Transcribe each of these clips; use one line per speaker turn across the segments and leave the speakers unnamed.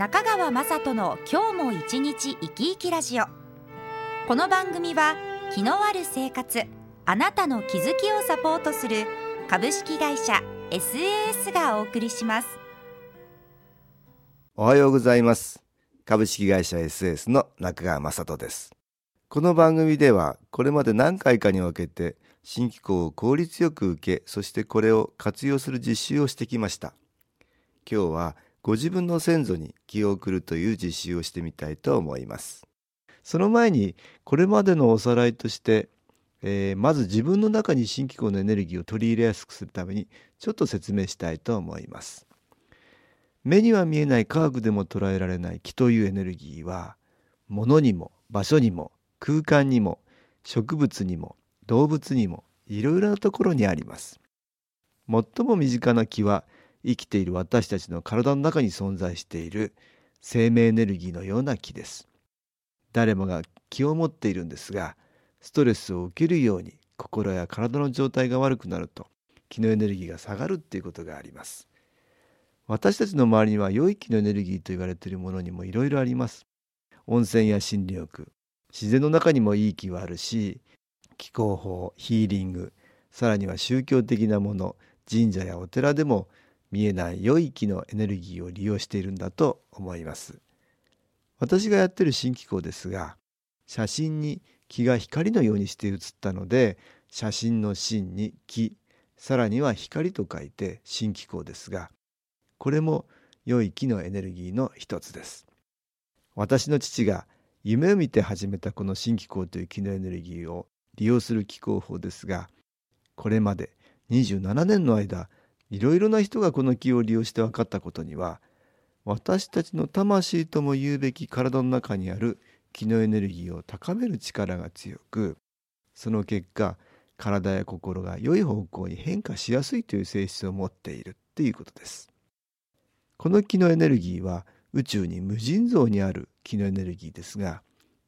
中川雅人の今日も一日生き生きラジオ。この番組は気のある生活あなたの気づきをサポートする株式会社 SAS がお送りします。
おはようございます。株式会社 SAS の中川雅人です。この番組ではこれまで何回かに分けて新機構を効率よく受けそしてこれを活用する実習をしてきました。今日はご自分の先祖に気を送るという実習をしてみたいと思いますその前にこれまでのおさらいとして、えー、まず自分の中に新機構のエネルギーを取り入れやすくするためにちょっと説明したいと思います目には見えない科学でも捉えられない気というエネルギーは物にも場所にも空間にも植物にも動物にもいろいろなところにあります最も身近な気は生きている私たちの体の中に存在している生命エネルギーのような気です。誰もが気を持っているんですがストレスを受けるように心や体の状態が悪くなると気のエネルギーが下がるっていうことがあります。私たちの周りには良い気のエネルギーと言われているものにもいろいろあります。温泉や心理浴自然の中にもいい気はあるし気候法ヒーリングさらには宗教的なもの神社やお寺でも見えない良い気のエネルギーを利用しているんだと思います。私がやってる新機構ですが写真に気が光のようにして写ったので写真の芯に気さらには光と書いて新機構ですがこれも良い気のエネルギーの一つです。私の父が夢を見て始めたこの新機構という気のエネルギーを利用する気候法ですがこれまで27年の間いろいろな人がこの気を利用して分かったことには私たちの魂とも言うべき体の中にある気のエネルギーを高める力が強くその結果体や心が良い方向に変化しやすいという性質を持っているっていうことです。この気のエネルギーは宇宙に無尽蔵にある気のエネルギーですが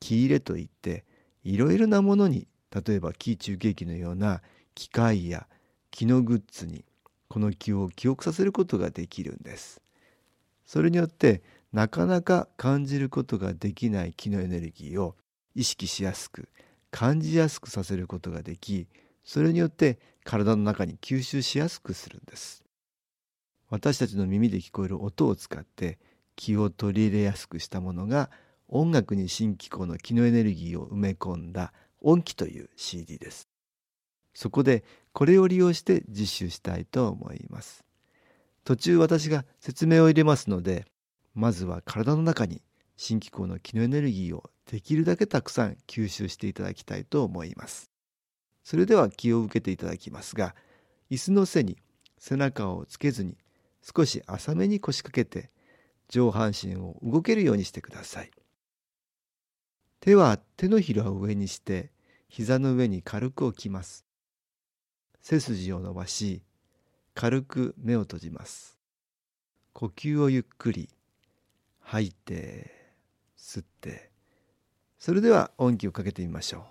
気入れといっていろいろなものに例えば気中継機のような機械や気のグッズにこの気を記憶させることができるんです。それによってなかなか感じることができない気のエネルギーを意識しやすく感じやすくさせることができそれによって体の中に吸収しやすくするんです私たちの耳で聞こえる音を使って気を取り入れやすくしたものが音楽に新機構の気のエネルギーを埋め込んだ音機という CD ですそこでこれを利用して実習したいと思います。途中私が説明を入れますのでまずは体の中に新機構の気のエネルギーをできるだけたくさん吸収していただきたいと思います。それでは気を受けていただきますが椅子の背に背中をつけずに少し浅めに腰掛けて上半身を動けるようにしてください。手は手のひらを上にして膝の上に軽く置きます。背筋を伸ばし軽く目を閉じます。呼吸をゆっくり吐いて吸って。それでは音気をかけてみましょう。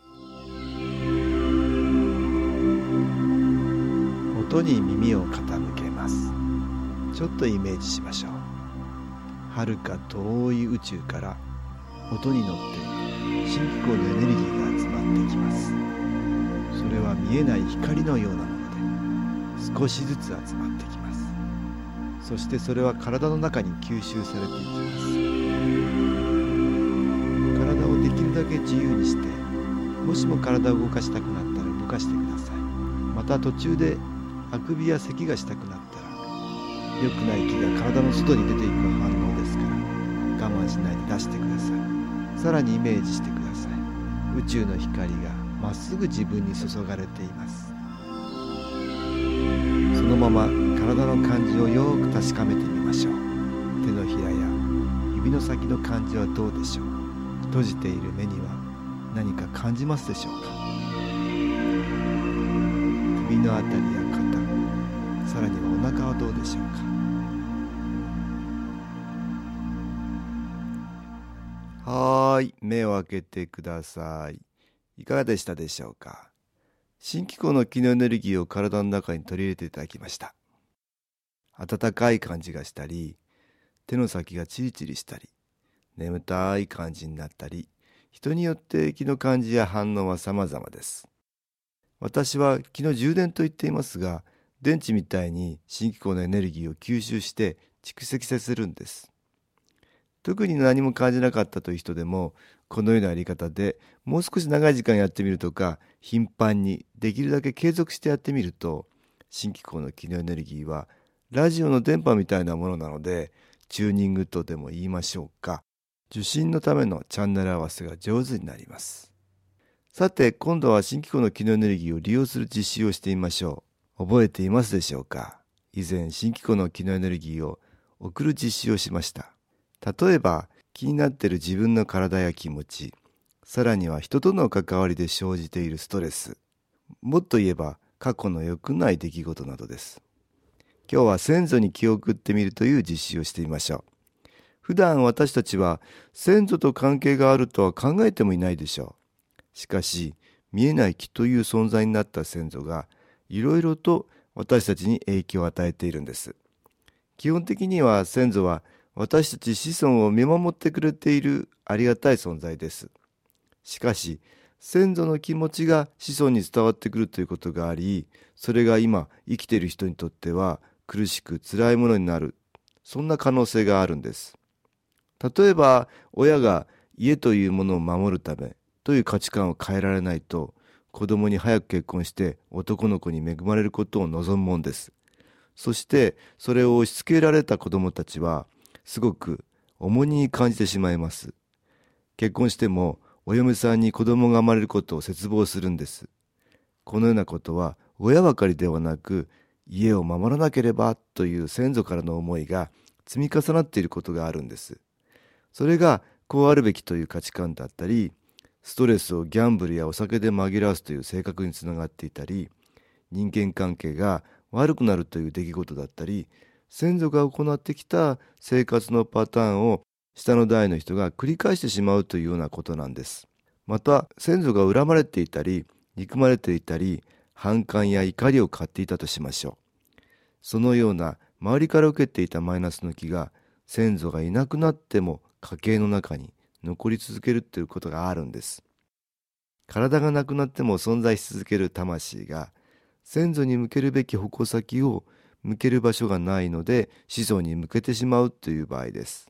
音に耳を傾けます。ちょっとイメージしましょう。遥か遠い宇宙から音に乗って新機構のエネルギーが集まってきます。見えない光のようなもので少しずつ集まってきます。そしてそれは体の中に吸収されていきます。体をできるだけ自由にしてもしも体を動かしたくなったら動かしてください。また途中であくびや咳がしたくなったら良くない気が体の外に出ていく反応ですから我慢しないで出してください。さらにイメージしてください。宇宙の光がまっすぐ自分に注がれています。そのまま体の感じをよく確かめてみましょう。手のひらや指の先の感じはどうでしょう。閉じている目には何か感じますでしょうか。首のあたりや肩さらにはお腹はどうでしょうか。はい目を開けてください。いかがでしたでしょうか？新機構の気のエネルギーを体の中に取り入れていただきました。暖かい感じがしたり手の先がチリチリしたり眠たい感じになったり人によって気の感じや反応は様々です。私は気の充電と言っていますが電池みたいに新機構のエネルギーを吸収して蓄積させるんです。特に何も感じなかったという人でもこのようなやり方でもう少し長い時間やってみるとか頻繁にできるだけ継続してやってみると新機構の機能エネルギーはラジオの電波みたいなものなのでチューニングとでも言いましょうか。受信のためのチャンネル合わせが上手になります。さて今度は新機構の機能エネルギーを利用する実習をしてみましょう。覚えていますでしょうか？以前新機構の機能エネルギーを送る実習をしました。例えば気になっている自分の体や気持ちさらには人との関わりで生じているストレスもっと言えば過去の良くない出来事などです。今日は先祖に気を送ってみるという実習をしてみましょう。普段私たちは先祖と関係があるとは考えてもいないでしょう。しかし見えない気という存在になった先祖がいろいろと私たちに影響を与えているんです。基本的には先祖は私たち子孫を見守ってくれているありがたい存在です。しかし、先祖の気持ちが子孫に伝わってくるということがあり、それが今生きている人にとっては苦しく辛いものになる。そんな可能性があるんです。例えば、親が家というものを守るためという価値観を変えられないと、子供に早く結婚して男の子に恵まれることを望むもんです。そしてそれを押し付けられた子供たちはすごく重荷に感じてしまいます。結婚してもお嫁さんに子供が生まれることを切望するんです。このようなことは親ばかりではなく家を守らなければという先祖からの思いが積み重なっていることがあるんです。それがこうあるべきという価値観だったりストレスをギャンブルやお酒で紛らわすという性格につながっていたり人間関係が悪くなるという出来事だったり先祖が行ってきた生活のパターンを下の代の人が繰り返してしまうというようなことなんです。また先祖が恨まれていたり憎まれていたり反感や怒りを買っていたとしましょう。そのような周りから受けていたマイナスの気が先祖がいなくなっても家計の中に残り続けるということがあるんです。体がなくなっても存在し続ける魂が先祖に向けるべき矛先を向ける場所がないので子孫に向けてしまうという場合です。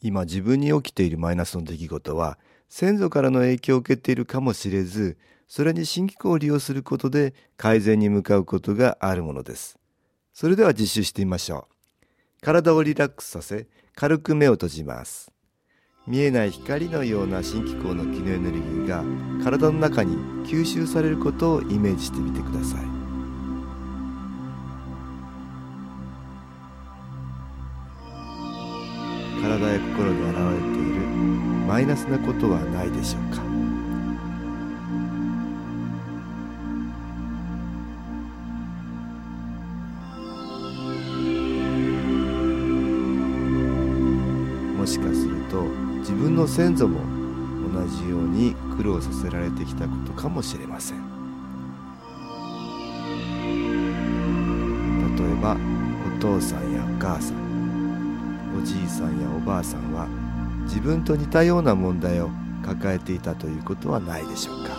今自分に起きているマイナスの出来事は先祖からの影響を受けているかもしれずそれに新機構を利用することで改善に向かうことがあるものです。それでは実習してみましょう。体をリラックスさせ軽く目を閉じます。見えない光のような新機構の機能エネルギーが体の中に吸収されることをイメージしてみてください。や心に現れている。マイナスなことはないでしょうか。もしかすると自分の先祖も同じように苦労させられてきたことかもしれません。例えばお父さんやお母さん。おじいさんやおばあさんは自分と似たような問題を抱えていたということはないでしょうか。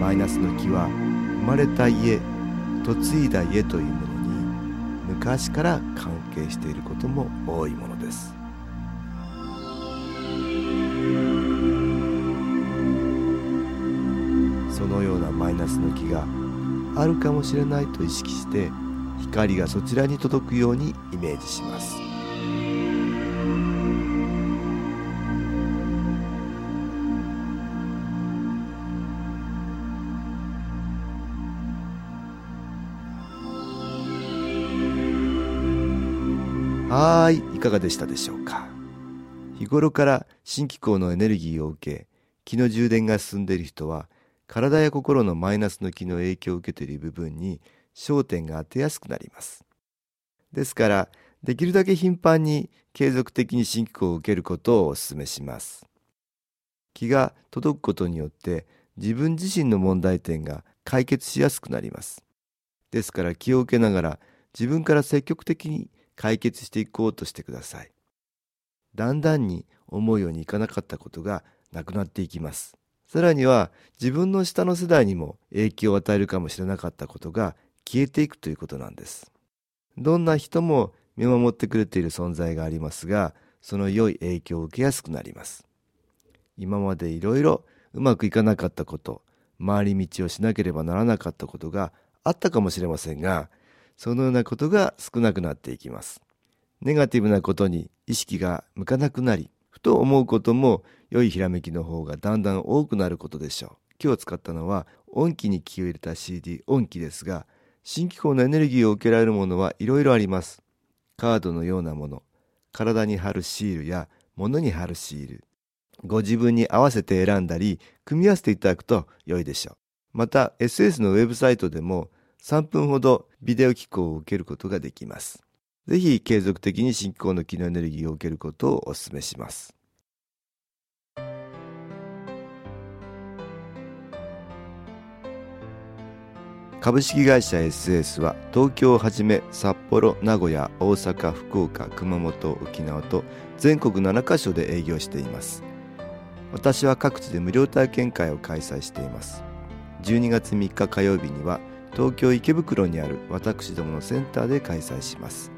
マイナスの木は生まれた家嫁いだ家というものに昔から関係していることも多いものです。ナスの木があるかもしれないと意識して光がそちらに届くようにイメージします。はいいかがでしたでしょうか。日頃から新機構のエネルギーを受け気の充電が進んでいる人は体や心のマイナスの気の影響を受けている部分に焦点が当てやすくなります。ですからできるだけ頻繁に継続的に新機構を受けることをお勧めします。気が届くことによって自分自身の問題点が解決しやすくなります。ですから気を受けながら自分から積極的に解決していこうとしてください。だんだんに思うようにいかなかったことがなくなっていきます。さらには自分の下の世代にも影響を与えるかもしれなかったことが消えていくということなんです。どんな人も見守ってくれている存在がありますがその良い影響を受けやすくなります。今までいろいろうまくいかなかったこと回り道をしなければならなかったことがあったかもしれませんがそのようなことが少なくなっていきます。ネガティブなことに意識が向かなくなりふと思うことも良いひらめきの方がだんだん多くなることでしょう。今日使ったのは音機に気を入れた CD 音機ですが新機構のエネルギーを受けられるものはいろいろあります。カードのようなもの体に貼るシールや物に貼るシールご自分に合わせて選んだり組み合わせていただくと良いでしょう。また SS のウェブサイトでも3分ほどビデオ機構を受けることができます。ぜひ継続的に新機構の機能エネルギーを受けることをお勧めします。株式会社 SS は東京をはじめ札幌名古屋大阪福岡熊本沖縄と全国7カ所で営業しています。私は各地で無料体験会を開催しています。12月3日火曜日には東京池袋にある私どものセンターで開催します。